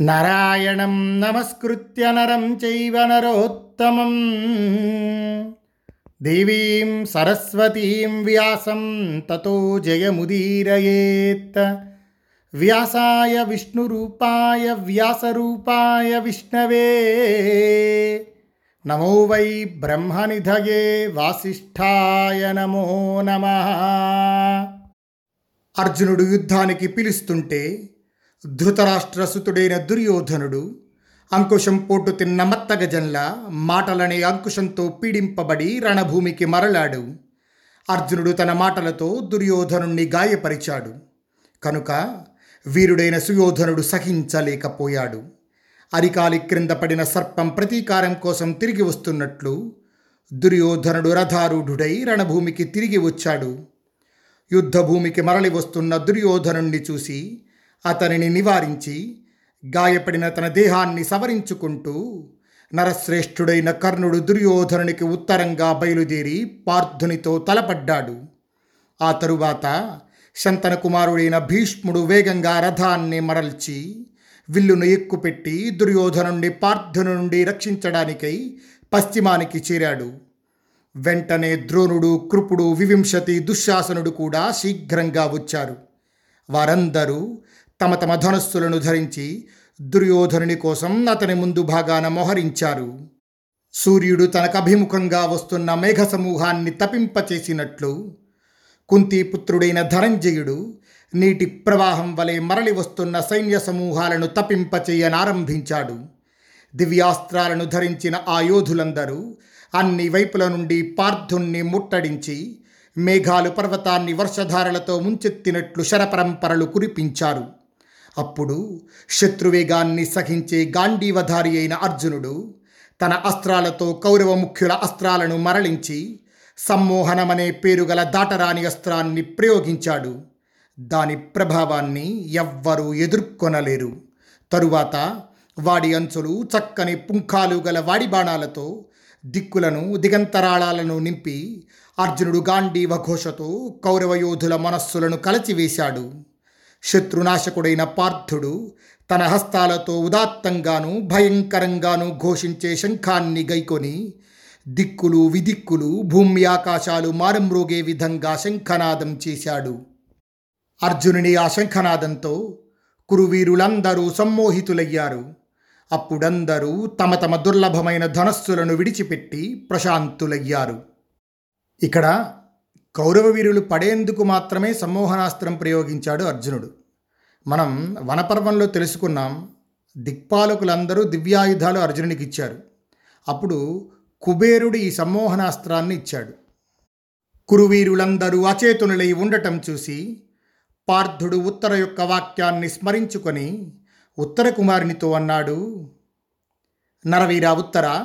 నారాయణం నమస్కృత్య నరం చైవ నరోత్తమం. దేవీం సరస్వతీం వ్యాసం తతో జయముదీరయేత్. వ్యాసాయ విష్ణురూపాయ వ్యాసరూపాయ విష్ణవే. నమో వై బ్రహ్మనిధయే వాసిష్ఠాయ నమో నమ. అర్జునుడు యుద్ధానికి పిలుస్తుంటే ధృతరాష్ట్రసుతుడైన దుర్యోధనుడు అంకుశం పోటు తిన్న మత్తగజంలా మాటలనే అంకుశంతో పీడింపబడి రణభూమికి మరలాడు. అర్జునుడు తన మాటలతో దుర్యోధనుణ్ణి గాయపరిచాడు. కనుక వీరుడైన సుయోధనుడు సహించలేకపోయాడు. అరికాలి క్రింద పడిన సర్పం ప్రతీకారం కోసం తిరిగి వస్తున్నట్లు దుర్యోధనుడు రథారూఢుడై రణభూమికి తిరిగి వచ్చాడు. యుద్ధభూమికి మరలి వస్తున్న దుర్యోధనుణ్ణి చూసి అతనిని నివారించి గాయపడిన తన దేహాన్ని సవరించుకుంటూ నరశ్రేష్ఠుడైన కర్ణుడు దుర్యోధనునికి ఉత్తరంగా బయలుదేరి పార్థునితో తలపడ్డాడు. ఆ తరువాత శంతన కుమారుడైన భీష్ముడు వేగంగా రథాన్ని మరల్చి విల్లును ఎక్కుపెట్టి దుర్యోధనుండి పార్థుని నుండి రక్షించడానికై పశ్చిమానికి చేరాడు. వెంటనే ద్రోణుడు కృపుడు వివింశతి దుశ్శాసనుడు కూడా శీఘ్రంగా వచ్చారు. వారందరూ తమ తమ ధనస్సులను ధరించి దుర్యోధనుని కోసం అతని ముందు భాగాన మోహరించారు. సూర్యుడు తనకు అభిముఖంగా వస్తున్న మేఘ సమూహాన్ని తపింపచేసినట్లు కుంతిపుత్రుడైన ధనంజయుడు నీటి ప్రవాహం వలె మరలి వస్తున్న సైన్య సమూహాలను తపింపచేయనారంభించాడు. దివ్యాస్త్రాలను ధరించిన ఆ యోధులందరూ అన్ని వైపుల నుండి పార్థుణ్ణి ముట్టడించి మేఘాలు పర్వతాన్ని వర్షధారలతో ముంచెత్తినట్లు శరపరంపరలు కురిపించారు. అప్పుడు శత్రువేగాన్ని సహించే గాంధీవధారి అయిన అర్జునుడు తన అస్త్రాలతో కౌరవ ముఖ్యుల అస్త్రాలను మరలించి సమ్మోహనమనే పేరుగల దాటరాని అస్త్రాన్ని ప్రయోగించాడు. దాని ప్రభావాన్ని ఎవ్వరూ ఎదుర్కొనలేరు. తరువాత వాడి అంచులు చక్కని పుంఖాలు గల వాడి బాణాలతో దిక్కులను దిగంతరాళాలను నింపి అర్జునుడు గాంధీవ ఘోషతో కౌరవ యోధుల మనస్సులను కలచివేశాడు. శత్రునాశకుడైన పార్థుడు తన హస్తాలతో ఉదాత్తంగాను భయంకరంగాను ఘోషించే శంఖాన్ని గైకొని దిక్కులు విదిక్కులు భూమి ఆకాశాలు మారంమ్రోగే విధంగా శంఖనాదం చేశాడు. అర్జునుని ఆ శంఖనాదంతో కురువీరులందరూ సమ్మోహితులయ్యారు. అప్పుడందరూ తమ తమ దుర్లభమైన ధనస్సులను విడిచిపెట్టి ప్రశాంతులయ్యారు. ఇక్కడ కౌరవ వీరులు పడేందుకు మాత్రమే సమ్మోహనాస్త్రం ప్రయోగించాడు అర్జునుడు. మనం వనపర్వంలో తెలుసుకున్నాం దిక్పాలకులందరూ దివ్యాయుధాలు అర్జునునికి ఇచ్చారు. అప్పుడు కుబేరుడు ఈ సమ్మోహనాస్త్రాన్ని ఇచ్చాడు. కురువీరులందరూ అచేతునులై ఉండటం చూసి పార్థుడు ఉత్తర యొక్క వాక్యాన్ని స్మరించుకొని ఉత్తర కుమారునితో అన్నాడు నరవీర ఉత్తర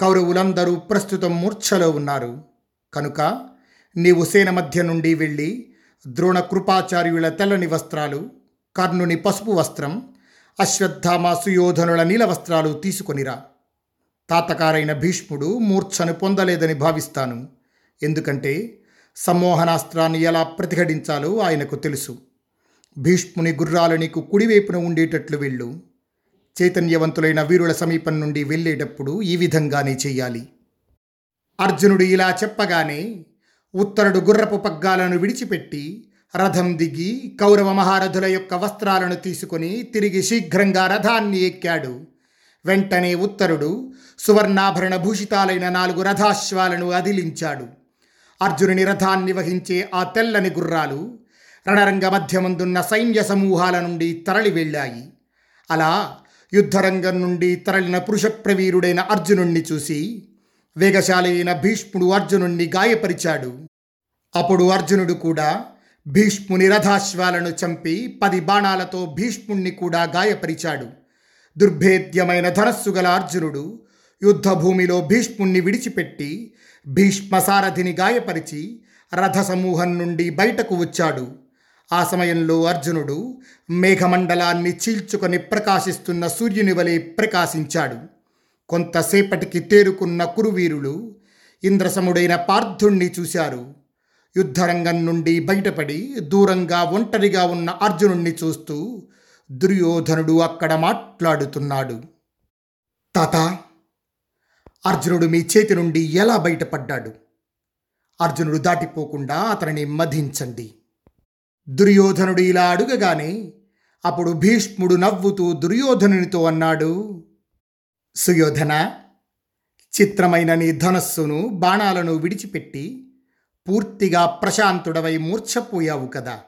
కౌరవులందరూ ప్రస్తుతం మూర్ఛలో ఉన్నారు. కనుక నీవు సేన మధ్య నుండి వెళ్ళి ద్రోణ కృపాచార్యుల తెల్లని వస్త్రాలు కర్ణుని పసుపు వస్త్రం అశ్వత్థామ సుయోధనుల నీల వస్త్రాలు తీసుకొనిరా. తాతకారైన భీష్ముడు మూర్ఛను పొందలేదని భావిస్తాను. ఎందుకంటే సమ్మోహనాస్త్రాన్ని ఎలా ప్రతిఘటించాలో ఆయనకు తెలుసు. భీష్ముని గుర్రాలు నీకు కుడివైపున ఉండేటట్లు వెళ్ళు. చైతన్యవంతులైన వీరుల సమీపం నుండి వెళ్ళేటప్పుడు ఈ విధంగానే చెయ్యాలి. అర్జునుడు ఇలా చెప్పగానే ఉత్తరుడు గుర్రపు పగ్గాలను విడిచిపెట్టి రథం దిగి కౌరవ మహారథుల యొక్క వస్త్రాలను తీసుకుని తిరిగి శీఘ్రంగా రథాన్ని ఎక్కాడు. వెంటనే ఉత్తరుడు సువర్ణాభరణ భూషితాలైన నాలుగు రథాశ్వాలను అదిలించాడు. అర్జునుని రథాన్ని వహించే ఆ తెల్లని గుర్రాలు రణరంగ మధ్యమందున్న సైన్య సమూహాల నుండి తరలి వెళ్ళాయి. అలా యుద్ధరంగం నుండి తరలిన పురుషప్రవీరుడైన అర్జునుణ్ణి చూసి వేగశాలి అయిన భీష్ముడు అర్జునుణ్ణి గాయపరిచాడు. అప్పుడు అర్జునుడు కూడా భీష్ముని రథాశ్వాలను చంపి పది బాణాలతో భీష్ముణ్ణి కూడా గాయపరిచాడు. దుర్భేద్యమైన ధనస్సు గల అర్జునుడు యుద్ధభూమిలో భీష్ముణ్ణి విడిచిపెట్టి భీష్మ సారథిని గాయపరిచి రథ సమూహం నుండి బయటకు వచ్చాడు. ఆ సమయంలో అర్జునుడు మేఘమండలాన్ని చీల్చుకొని ప్రకాశిస్తున్న సూర్యుని వలె ప్రకాశించాడు. కొంతసేపటికి తేరుకున్న కురువీరులు ఇంద్రసముడైన పార్థుణ్ణి చూశారు. యుద్ధరంగం నుండి బయటపడి దూరంగా ఒంటరిగా ఉన్న అర్జునుణ్ణి చూస్తూ దుర్యోధనుడు అక్కడ మాట్లాడుతున్నాడు. తాత అర్జునుడు మీ చేతి నుండి ఎలా బయటపడ్డాడు? అర్జునుడు దాటిపోకుండా అతనిని మధించండి. దుర్యోధనుడు ఇలా అడుగగానే అప్పుడు భీష్ముడు నవ్వుతూ దుర్యోధనునితో అన్నాడు సుయోధన చిత్రమైన నీ ధనస్సును బాణాలను విడిచిపెట్టి పూర్తిగా ప్రశాంతుడవై మూర్ఛపోయావు కదా.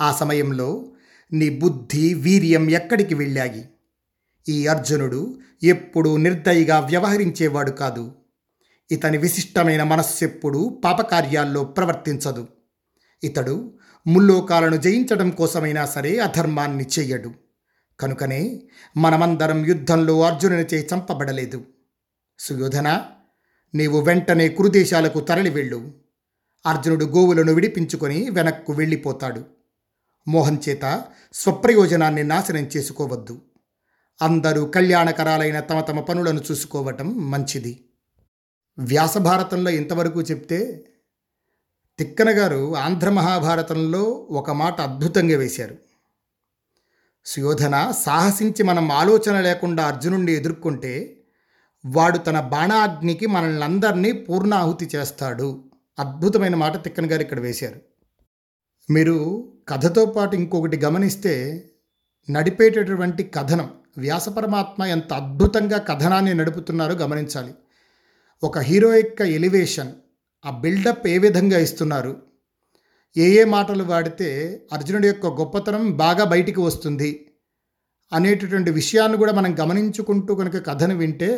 ఆ సమయంలో నీ బుద్ధి వీర్యం ఎక్కడికి వెళ్ళాయి? ఈ అర్జునుడు ఎప్పుడూ నిర్దయిగా వ్యవహరించేవాడు కాదు. ఇతని విశిష్టమైన మనస్సెప్పుడు పాపకార్యాల్లో ప్రవర్తించదు. ఇతడు ముల్లోకాలను జయించడం కోసమైనా సరే అధర్మాన్ని చెయ్యడు కనుకనే మనమందరం యుద్ధంలో అర్జునునిచే చంపబడలేదు. సుయోధన నీవు వెంటనే కురుదేశాలకు తరలి వెళ్ళు. అర్జునుడు గోవులను విడిపించుకొని వెనక్కు వెళ్ళిపోతాడు. మోహన్ చేత స్వప్రయోజనాన్ని నాశనం చేసుకోవద్దు. అందరూ కళ్యాణకరాలైన తమ తమ పనులను చూసుకోవటం మంచిది. వ్యాసభారతంలో ఇంతవరకు చెప్తే తిక్కన గారు ఆంధ్ర మహాభారతంలో ఒక మాట అద్భుతంగా వేశారు. సుయోధన సాహసించి మనం ఆలోచన లేకుండా అర్జునుడిని ఎదుర్కొంటే వాడు తన బాణాగ్నికి మనల్ని అందరినీ పూర్ణాహుతి చేస్తాడు. అద్భుతమైన మాట తిక్కన గారు ఇక్కడ వేశారు. మీరు కథతో పాటు ఇంకొకటి గమనిస్తే నడిపేటటువంటి కథనం వ్యాస పరమాత్మ ఎంత అద్భుతంగా కథనాన్ని నడుపుతున్నారో గమనించాలి. ఒక హీరో యొక్క ఎలివేషన్ ఆ బిల్డప్ ఏ విధంగా ఇస్తున్నారు? ఏ ఏ మాటలు వాడితే అర్జునుడి యొక్క గొప్పతనం బాగా బయటికి వస్తుంది అనేటటువంటి విషయాన్ని కూడా మనం గమనించుకుంటూ కనుక కథను వింటే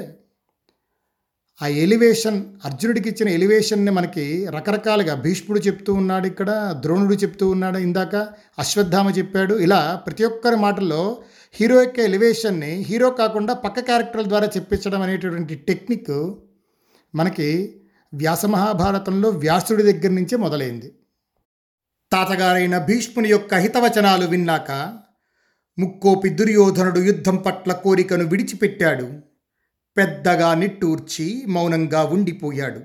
ఆ ఎలివేషన్ అర్జునుడికి ఇచ్చిన ఎలివేషన్ని మనకి రకరకాలుగా భీష్ముడు చెప్తూ ఉన్నాడు ఇక్కడ ద్రోణుడు చెప్తూ ఉన్నాడు ఇందాక అశ్వత్థామ చెప్పాడు. ఇలా ప్రతి ఒక్కరి మాటల్లో హీరో యొక్క ఎలివేషన్ని హీరో కాకుండా పక్క క్యారెక్టర్ల ద్వారా చెప్పించడం అనేటటువంటి టెక్నిక్ మనకి వ్యాస మహాభారతంలో వ్యాసుడి దగ్గర నుంచే మొదలైంది. తాతగారైన భీష్ముని యొక్క హితవచనాలు విన్నాక ముక్కోపి దుర్యోధనుడు యుద్ధం పట్ల కోరికను విడిచిపెట్టాడు. పెద్దగా నిట్టూర్చి మౌనంగా ఉండిపోయాడు.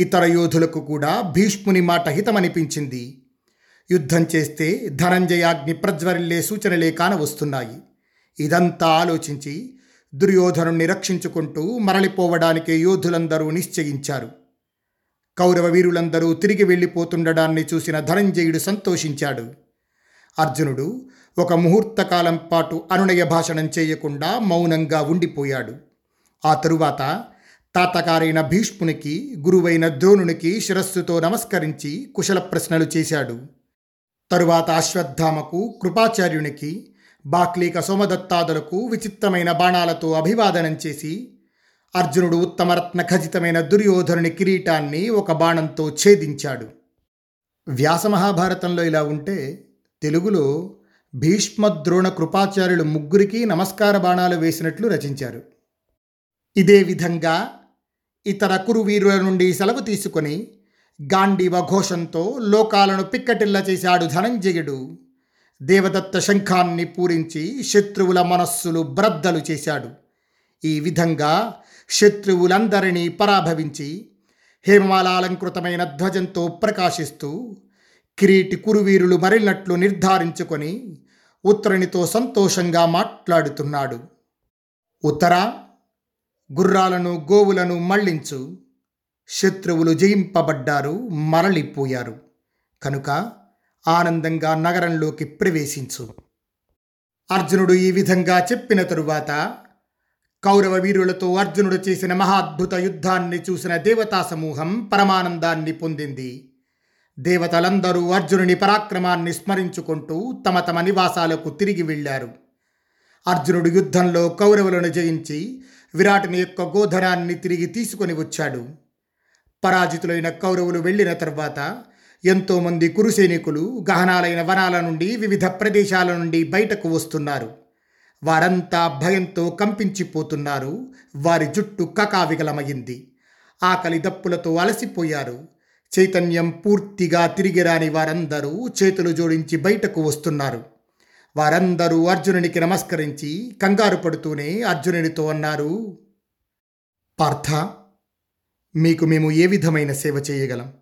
ఇతర యోధులకు కూడా భీష్ముని మాట హితమనిపించింది. యుద్ధం చేస్తే ధనంజయాగ్ని ప్రజ్వరిల్లే సూచనలే కానవస్తున్నాయి. ఇదంతా ఆలోచించి దుర్యోధనుణ్ణి రక్షించుకుంటూ మరలిపోవడానికే యోధులందరూ నిశ్చయించారు. కౌరవ వీరులందరూ తిరిగి వెళ్ళిపోతుండడాన్ని చూసిన ధనంజయుడు సంతోషించాడు. అర్జునుడు ఒక ముహూర్తకాలం పాటు అనునయ భాషణం చేయకుండా మౌనంగా ఉండిపోయాడు. ఆ తరువాత తాతగారైన భీష్మునికి గురువైన ద్రోణునికి శిరస్సుతో నమస్కరించి కుశల ప్రశ్నలు చేశాడు. తరువాత అశ్వత్థామకు కృపాచార్యునికి బాక్లీక సోమదత్తాదులకు విచిత్రమైన బాణాలతో అభివాదనం చేసి అర్జునుడు ఉత్తమరత్న ఖచ్చితమైన దుర్యోధనుని కిరీటాన్ని ఒక బాణంతో ఛేదించాడు. వ్యాసమహాభారతంలో ఇలా ఉంటే తెలుగులో భీష్మద్రోణ కృపాచార్యులు ముగ్గురికి నమస్కార బాణాలు వేసినట్లు రచించారు. ఇదే విధంగా ఇతర కురువీరుల నుండి సెలవు తీసుకొని గాంధీవ ఘోషంతో లోకాలను పిక్కటిల్ల చేశాడు ధనంజయుడు. దేవదత్త శంఖాన్ని పూరించి శత్రువుల మనస్సులు బ్రద్దలు చేశాడు. ఈ విధంగా శత్రువులందరినీ పరాభవించి హేమమాలాలంకృతమైన ధ్వజంతో ప్రకాశిస్తూ కిరీటి కురువీరులు మరిలినట్లు నిర్ధారించుకొని ఉత్తరునితో సంతోషంగా మాట్లాడుతున్నాడు. ఉత్తర గుర్రాలను గోవులను మళ్ళించు. శత్రువులు జయింపబడ్డారు మరలిపోయారు. కనుక ఆనందంగా నగరంలోకి ప్రవేశించు. అర్జునుడు ఈ విధంగా చెప్పిన తరువాత కౌరవ వీరులతో అర్జునుడు చేసిన మహాద్భుత యుద్ధాన్ని చూసిన దేవతా సమూహం పరమానందాన్ని పొందింది. దేవతలందరూ అర్జునుని పరాక్రమాన్ని స్మరించుకుంటూ తమ తమ నివాసాలకు తిరిగి వెళ్ళారు. అర్జునుడు యుద్ధంలో కౌరవులను జయించి విరాటుని యొక్క గోధనాన్ని తిరిగి తీసుకొని వచ్చాడు. పరాజితులైన కౌరవులు వెళ్ళిన తర్వాత ఎంతోమంది కురు సైనికులు గహనాలైన వనాల నుండి వివిధ ప్రదేశాల నుండి బయటకు వస్తున్నారు. వారంతా భయంతో కంపించిపోతున్నారు. వారి జుట్టు కకావిగలమయ్యింది ఆకలి దప్పులతో అలసిపోయారు. చైతన్యం పూర్తిగా తిరిగి రాని వారందరూ చేతులు జోడించి బయటకు వస్తున్నారు. వారందరూ అర్జునునికి నమస్కరించి కంగారు పడుతూనే అర్జునునితో అన్నారు పార్థ మీకు మేము ఏ విధమైన సేవ చేయగలం?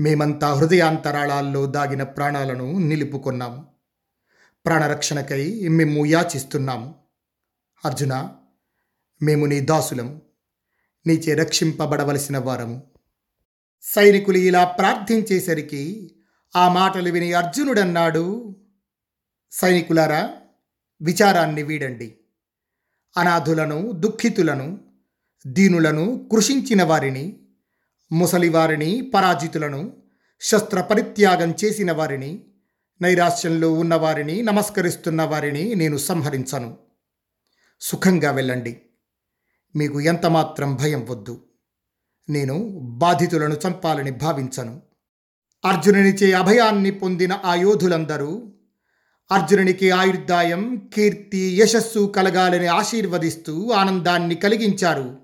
మేమంతా హృదయాంతరాళాల్లో దాగిన ప్రాణాలను నిలుపుకున్నాము. ప్రాణరక్షణకై మేము యాచిస్తున్నాము అర్జున మేము నీ దాసులము నీచే రక్షింపబడవలసిన వారము సైనికులు ఇలా ప్రార్థించేసరికి ఆ మాటలు విని అర్జునుడన్నాడు. సైనికులారా విచారాన్ని వీడండి. అనాథులను దుఃఖితులను దీనులను కృషించిన వారిని ముసలివారిని పరాజితులను శస్త్ర పరిత్యాగం చేసిన వారిని నైరాశ్యంలో ఉన్నవారిని నమస్కరిస్తున్న వారిని నేను సంహరించను. సుఖంగా వెళ్ళండి. మీకు ఎంతమాత్రం భయం వద్దు. నేను బాధితులను చంపాలని భావించను. అర్జునునిచే అభయాన్ని పొందిన ఆ యోధులందరూ అర్జునునికి ఆయుర్దాయం కీర్తి యశస్సు కలగాలని ఆశీర్వదిస్తూ ఆనందాన్ని కలిగించారు.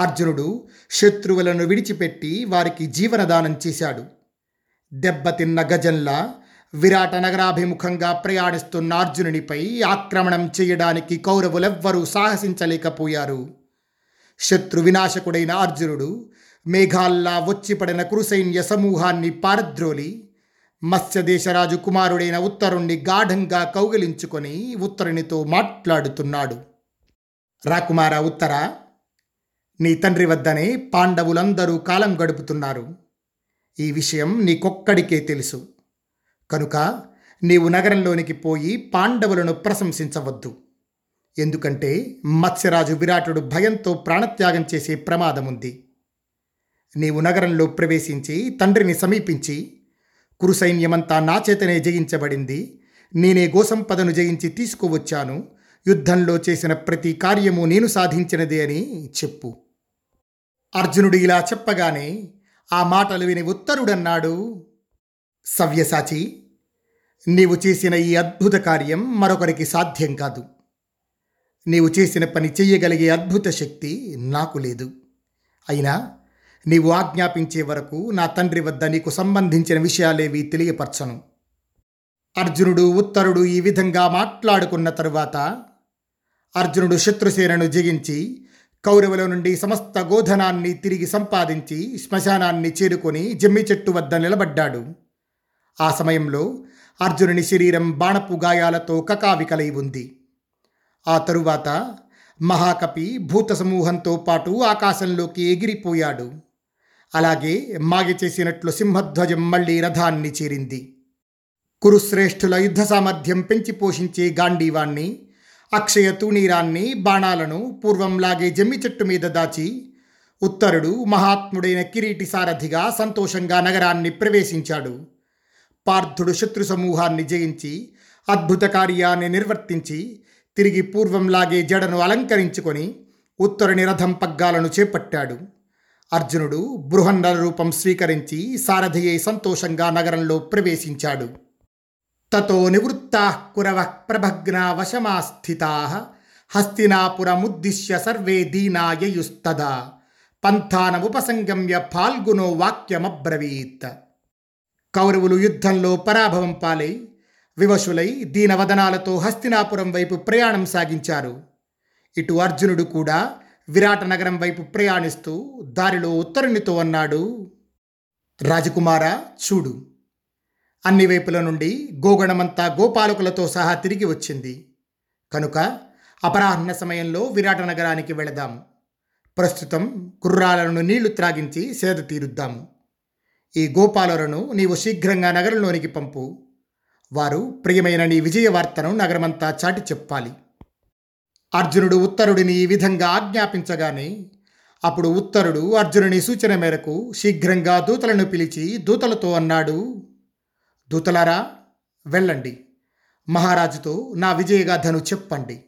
అర్జునుడు శత్రువులను విడిచిపెట్టి వారికి జీవనదానం చేశాడు. దెబ్బతిన్న గజంలా విరాట నగరాభిముఖంగా ప్రయాణిస్తున్న అర్జునునిపై ఆక్రమణం చేయడానికి కౌరవులెవ్వరూ సాహసించలేకపోయారు. శత్రు వినాశకుడైన అర్జునుడు మేఘాల్లా వచ్చిపడిన కురుసైన్య సమూహాన్ని పారద్రోలి మత్స్యదేశరాజు కుమారుడైన ఉత్తరుణ్ణి గాఢంగా కౌగిలించుకొని ఉత్తరునితో మాట్లాడుతున్నాడు. రాకుమార ఉత్తర! నీ తండ్రి వద్దనే పాండవులందరూ కాలం గడుపుతున్నారు. ఈ విషయం నీకొక్కడికే తెలుసు. కనుక నీవు నగరంలోనికి పోయి పాండవులను ప్రశంసించవద్దు. ఎందుకంటే మత్స్యరాజు విరాటుడు భయంతో ప్రాణత్యాగం చేసే ప్రమాదముంది. నీవు నగరంలో ప్రవేశించి తండ్రిని సమీపించి కురు సైన్యమంతా నా చేతనే జయించబడింది నేనే గోసంపదను జయించి తీసుకువచ్చాను యుద్ధంలో చేసిన ప్రతి కార్యము నేను సాధించినదే అని చెప్పు. అర్జునుడు ఇలా చెప్పగానే ఆ మాటలు విని ఉత్తరుడన్నాడు సవ్యసాచి నీవు చేసిన ఈ అద్భుత కార్యం మరొకరికి సాధ్యం కాదు. నీవు చేసిన పని చెయ్యగలిగే అద్భుత శక్తి నాకు లేదు. అయినా నీవు ఆజ్ఞాపించే వరకు నా తండ్రి వద్ద నీకు సంబంధించిన విషయాలేవి తెలియపరచను. అర్జునుడు ఉత్తరుడు ఈ విధంగా మాట్లాడుకున్న తరువాత అర్జునుడు శత్రుసేనను జయించి కౌరవుల నుండి సమస్త గోధనాన్ని తిరిగి సంపాదించి శ్మశానాన్ని చేరుకొని జమ్మి చెట్టు వద్ద నిలబడ్డాడు. ఆ సమయంలో అర్జునుని శరీరం బాణపు గాయాలతో కకావికలై ఉంది. ఆ తరువాత మహాకపి భూత సమూహంతో పాటు ఆకాశంలోకి ఎగిరిపోయాడు. అలాగే మాగి చేసినట్లు సింహధ్వజం మళ్ళీ రథాన్ని చేరింది. కురుశ్రేష్ఠుల యుద్ధ సామర్థ్యం పెంచి పోషించే గాంధీవాణ్ణి అక్షయ తూణీరాన్ని బాణాలను పూర్వంలాగే జమ్మి చెట్టు మీద దాచి ఉత్తరుడు మహాత్ముడైన కిరీటి సారథిగా సంతోషంగా నగరాన్ని ప్రవేశించాడు. పార్థుడు శత్రు సమూహాన్ని జయించి అద్భుత కార్యాన్ని నిర్వర్తించి తిరిగి పూర్వంలాగే జడను అలంకరించుకొని ఉత్తరుని రథం పగ్గాలను చేపట్టాడు. అర్జునుడు బృహన్నర రూపం స్వీకరించి సారథియై సంతోషంగా నగరంలో ప్రవేశించాడు. తతో నివృత్తా కురవ ప్రభగ్నా వశమా స్థితా హస్తినాపురముద్దిశ్య సర్వే దీనాయయుస్తదా. పంథానముపసంగమ్య ఫాల్గునో వాక్యమబ్రవీత్. కౌరవులు యుద్ధంలో పరాభవం పాలై వివశులై దీనవదనాలతో హస్తినాపురం వైపు ప్రయాణం సాగించారు. ఇటు అర్జునుడు కూడా విరాట నగరం వైపు ప్రయాణిస్తూ దారిలో ఉత్తరునితో అన్నాడు రాజకుమార చూడు. అన్ని వైపుల నుండి గోగణమంతా గోపాలకులతో సహా తిరిగి వచ్చింది. కనుక అపరాహ్న సమయంలో విరాట నగరానికి వెళదాము ప్రస్తుతం కుర్రాలను నీళ్ళు త్రాగించి సేద తీరుద్దాము ఈ గోపాలులను నీవు శీఘ్రంగా నగరంలోనికి పంపు. వారు ప్రియమైన నీ విజయ వార్తను నగరమంతా చాటి చెప్పాలి. అర్జునుడు ఉత్తరుడిని ఈ విధంగా ఆజ్ఞాపించగానే అప్పుడు ఉత్తరుడు అర్జునుని సూచన మేరకు శీఘ్రంగా దూతలను పిలిచి దూతలతో అన్నాడు దూతలారా వెళ్ళండి. మహారాజుతో నా విజయగాథను చెప్పండి.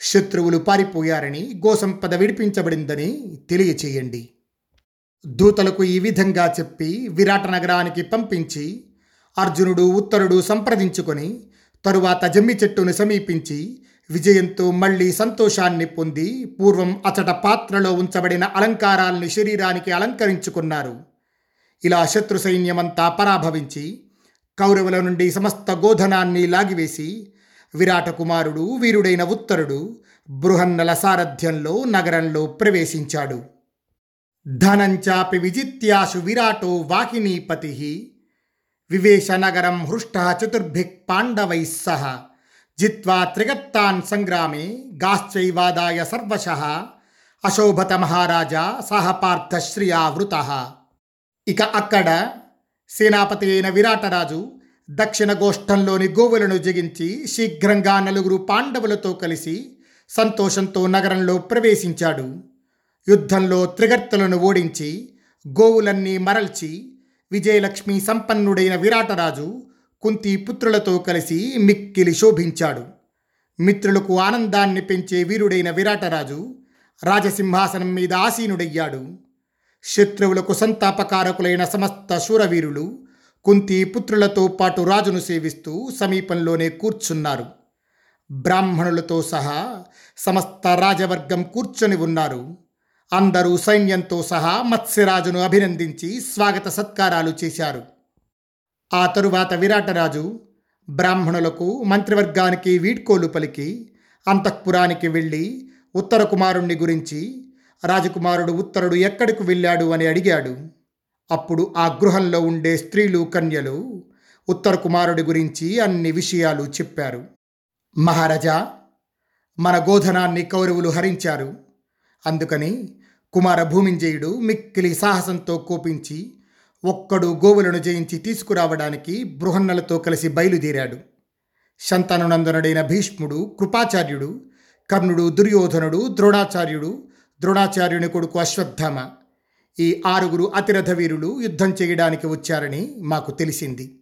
శత్రువులు పారిపోయారని గోసంపద విడిపించబడిందని తెలియచేయండి. దూతలకు ఈ విధంగా చెప్పి విరాట నగరానికి పంపించి అర్జునుడు ఉత్తరుడు సంప్రదించుకొని తరువాత జమ్మి చెట్టును సమీపించి విజయంతో మళ్ళీ సంతోషాన్ని పొంది పూర్వం అచట పాత్రలో ఉంచబడిన అలంకారాల్ని శరీరానికి అలంకరించుకున్నారు. ఇలా శత్రు సైన్యమంతా పరాభవించి కౌరవుల నుండి సమస్త గోధనాన్ని లాగివేసి విరాట కుమారుడు వీరుడైన ఉత్తరుడు బృహన్నల సారథ్యంలో నగరంలో ప్రవేశించాడు. ధనంచాపి విజిత్యాశు విరాటో వాహినీపతి వివేశనగరం హృష్ట చతుర్భిక్ పాండవై సహ జిత్వా త్రిగత్తాన్ సంగ్రామే గాశ్చైవాదాయ సర్వశ అశోభత మహారాజా సహ పార్థశ్రియావృత ఇక అక్కడ సేనాపతి అయిన విరాటరాజు దక్షిణ గోష్ఠంలోని గోవులను జగించి శీఘ్రంగా నలుగురు పాండవులతో కలిసి సంతోషంతో నగరంలో ప్రవేశించాడు. యుద్ధంలో త్రిగర్తలను ఓడించి గోవులన్నీ మరల్చి విజయలక్ష్మి సంపన్నుడైన విరాటరాజు కుంతి పుత్రులతో కలిసి మిక్కిలి శోభించాడు. మిత్రులకు ఆనందాన్ని పెంచే వీరుడైన విరాటరాజు రాజసింహాసనం మీద ఆసీనుడయ్యాడు. శత్రువులకు సంతాపకారకులైన సమస్త శూరవీరులు కుంతి పుత్రులతో పాటు రాజును సేవిస్తూ సమీపంలోనే కూర్చున్నారు. బ్రాహ్మణులతో సహా సమస్త రాజవర్గం కూర్చొని ఉన్నారు. అందరూ సైన్యంతో సహా మత్స్యరాజును అభినందించి స్వాగత సత్కారాలు చేశారు. ఆ తరువాత విరాటరాజు బ్రాహ్మణులకు మంత్రివర్గానికి వీడ్కోలు పలికి అంతఃపురానికి వెళ్ళి ఉత్తర కుమారుణ్ణి గురించి రాజకుమారుడు ఉత్తరుడు ఎక్కడికి వెళ్ళాడు అని అడిగాడు. అప్పుడు ఆ గృహంలో ఉండే స్త్రీలు కన్యలు ఉత్తర కుమారుడి గురించి అన్ని విషయాలు చెప్పారు. మహారాజా మన గోధనాన్ని కౌరవులు హరించారు. అందుకని కుమార భూమింజయుడు మిక్కిలి సాహసంతో కోపించి ఒక్కడు గోవులను జయించి తీసుకురావడానికి బృహన్నలతో కలిసి బయలుదేరాడు. శంతనునందనుడైన భీష్ముడు కృపాచార్యుడు కర్ణుడు దుర్యోధనుడు ద్రోణాచార్యుడు ద్రోణాచార్యుని కొడుకు అశ్వత్థామ ఈ ఆరుగురు అతిరథ వీరులు యుద్ధం చేయడానికి వచ్చారని మాకు తెలిసింది.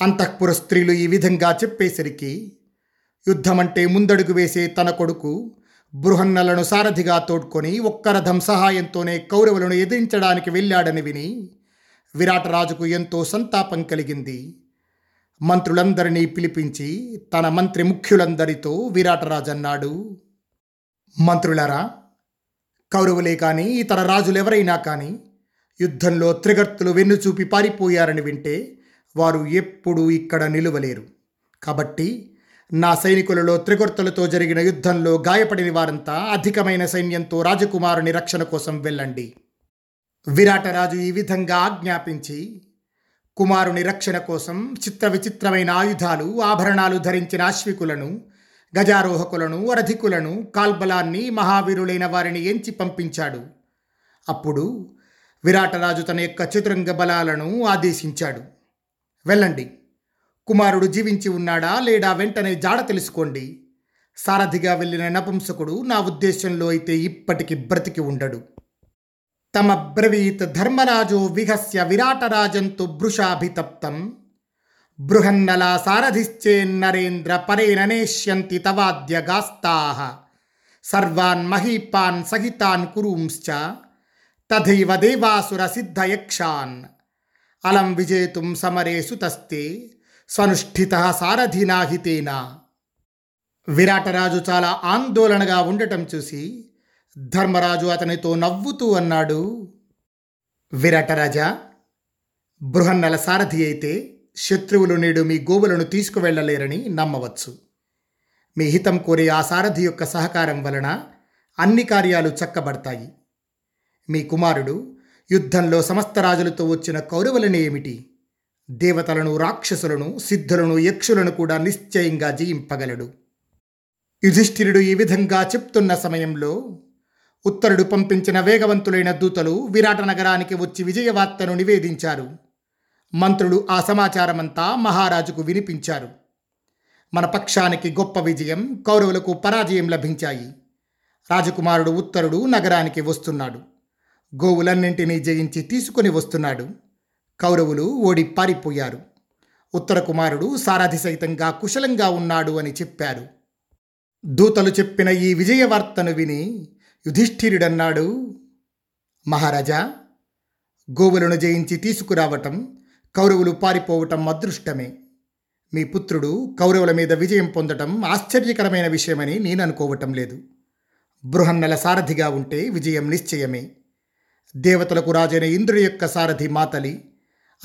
అంతఃపుర స్త్రీలు ఈ విధంగా చెప్పేసరికి యుద్ధమంటే ముందడుగు వేసే తన కొడుకు బృహన్నలను సారథిగా తోడ్కొని ఒక్క రథం సహాయంతోనే కౌరవులను ఎదిరించడానికి వెళ్ళాడని విని విరాటరాజుకు ఎంతో సంతాపం కలిగింది. మంత్రులందరినీ పిలిపించి తన మంత్రి ముఖ్యులందరితో విరాటరాజు అన్నాడు మంత్రులారా కౌరవులే కానీ ఇతర రాజులెవరైనా కానీ యుద్ధంలో త్రిగర్తులు వెన్నుచూపి పారిపోయారని వింటే వారు ఎప్పుడూ ఇక్కడ నిలువలేరు. కాబట్టి నా సైనికులలో త్రిగుర్తలతో జరిగిన యుద్ధంలో గాయపడిన వారంతా అధికమైన సైన్యంతో రాజకుమారుని రక్షణ కోసం వెళ్ళండి. విరాటరాజు ఈ విధంగా ఆజ్ఞాపించి కుమారుని రక్షణ కోసం చిత్ర విచిత్రమైన ఆయుధాలు ఆభరణాలు ధరించిన అశ్వికులను గజారోహకులను అరధికులను కాల్బలాన్ని మహావీరులైన వారిని ఎంచి పంపించాడు. అప్పుడు విరాటరాజు తన యొక్క చతురంగ బలాలను ఆదేశించాడు. వెళ్ళండి. కుమారుడు జీవించి ఉన్నాడా లేడా వెంటనే జాడ తెలుసుకోండి. సారథిగా వెళ్ళిన నపుంసకుడు నా ఉద్దేశంలో అయితే ఇప్పటికి బ్రతికి ఉండడు. తమ బ్రవీత్ ధర్మరాజో విహస్య విరాటరాజంతు భృషాభితప్తం. బృహన్నలా సారథిశ్చేన్నరేంద్ర పరేణ తవాద్య గాస్తాహ సర్వాన్ మహీపాన్ సహితాన్ కురూంశ్చ. తథైవ దేవాసుర సిద్ధయక్షాన్. అలం విజేతుం సమరే సుతస్తే. స్వనుష్ఠిత సారథినాహితేన విరాటరాజు చాలా ఆందోళనగా ఉండటం చూసి ధర్మరాజు అతనితో నవ్వుతూ అన్నాడు విరాటరాజా బృహన్నల సారథి అయితే శత్రువులు నేడు మీ గోవులను తీసుకువెళ్ళలేరని నమ్మవచ్చు. మీ హితం కోరే ఆ సారథి యొక్క సహకారం వలన అన్ని కార్యాలు చక్కబడతాయి. మీ కుమారుడు యుద్ధంలో సమస్త రాజులతో వచ్చిన కౌరవులని ఏమిటి దేవతలను రాక్షసులను సిద్ధులను యక్షులను కూడా నిశ్చయంగా జయింపగలడు. యుధిష్ఠిరుడు ఈ విధంగా చెప్తున్న సమయంలో ఉత్తరుడు పంపించిన వేగవంతులైన దూతలు విరాట నగరానికి వచ్చి విజయవార్తను నివేదించారు. మంత్రులు ఆ సమాచారమంతా మహారాజుకు వినిపించారు. మన పక్షానికి గొప్ప విజయం కౌరవులకు పరాజయం లభించాయి. రాజకుమారుడు ఉత్తరుడు నగరానికి వస్తున్నాడు. గోవులన్నింటినీ జయించి తీసుకొని వస్తున్నాడు. కౌరవులు ఓడి పారిపోయారు. ఉత్తర కుమారుడు సారథి సైతంగా కుశలంగా ఉన్నాడు అని చెప్పారు దూతలు చెప్పిన ఈ విజయవార్తను విని యుధిష్ఠిరుడన్నాడు మహారాజా గోవులను జయించి తీసుకురావటం కౌరవులు పారిపోవటం అదృష్టమే. మీ పుత్రుడు కౌరవుల మీద విజయం పొందటం ఆశ్చర్యకరమైన విషయమని నేను అనుకోవటం లేదు. బృహన్నల సారథిగా ఉంటే విజయం నిశ్చయమే. దేవతలకు రాజైన ఇంద్రుడి యొక్క సారథి మాతలి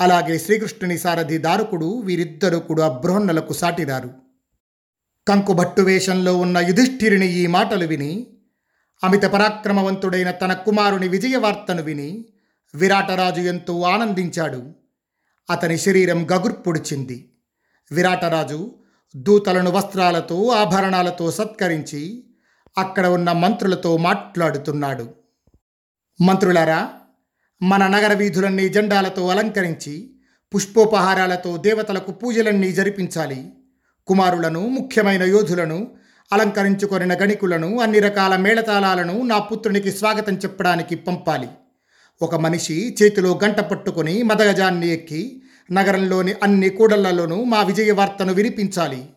అలాగే శ్రీకృష్ణుని సారథి దారుకుడు వీరిద్దరూ కూడా బృహన్నలకు సాటిరారు. కంకుభట్టు వేషంలో ఉన్న యుధిష్ఠిరుని ఈ మాటలు విని అమిత పరాక్రమవంతుడైన తన కుమారుని విజయవార్తను విని విరాటరాజు ఎంతో ఆనందించాడు. అతని శరీరం గగుర్పొడిచింది విరాటరాజు దూతలను వస్త్రాలతో ఆభరణాలతో సత్కరించి అక్కడ ఉన్న మంత్రులతో మాట్లాడుతున్నాడు. మంత్రులారా మన నగర వీధులన్నీ జెండాలతో అలంకరించి పుష్పోపహారాలతో దేవతలకు పూజలన్నీ జరిపించాలి. కుమారులను ముఖ్యమైన యోధులను అలంకరించుకొనిన గణికులను అన్ని రకాల మేళతాళాలను నా పుత్రునికి స్వాగతం చెప్పడానికి పంపాలి. ఒక మనిషి చేతిలో గంట పట్టుకొని మదగజాన్ని ఎక్కి నగరంలోని అన్ని కూడళ్ళలోనూ మా విజయ వార్తను వినిపించాలి.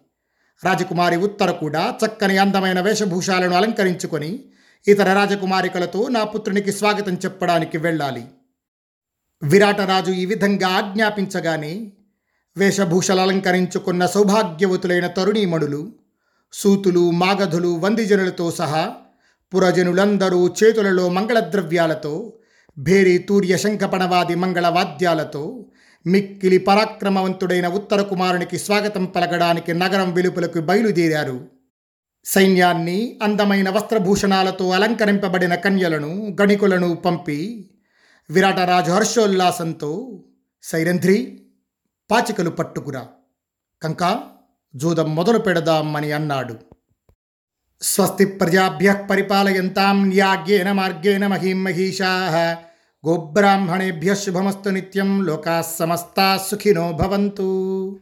రాజకుమారి ఉత్తర కూడా చక్కని అందమైన వేషభూషాలను అలంకరించుకొని ఇతర రాజకుమారికలతో నా పుత్రునికి స్వాగతం చెప్పడానికి వెళ్ళాలి. విరాటరాజు ఈ విధంగా ఆజ్ఞాపించగానే వేషభూషలు అలంకరించుకున్న సౌభాగ్యవతులైన తరుణీమణులు సూతులు మాగధులు వందిజనులతో సహా పురజనులందరూ చేతులలో మంగళద్రవ్యాలతో భేరి తూర్య శంఖపణవాది మంగళ వాద్యాలతో మిక్కిలి పరాక్రమవంతుడైన ఉత్తర కుమారునికి స్వాగతం పలకడానికి నగరం వెలుపలకు బయలుదేరారు. సైన్యాన్ని అందమైన వస్త్రభూషణాలతో అలంకరింపబడిన కన్యలను గణికులను పంపి విరాటరాజు హర్షోల్లాసంతో సైరంధ్రి పాచికలు పట్టుకురా. కంకా జూదం మొదలు పెడదామని అన్నాడు. స్వస్తి ప్రజాభ్య పరిపాలయంతాం న్యాగ్యేన మార్గేణ మహీం మహిషా. గోబ్రాహ్మణేభ్య శుభమస్తు నిత్యం లోకా సమస్తా సుఖినో భవంతు.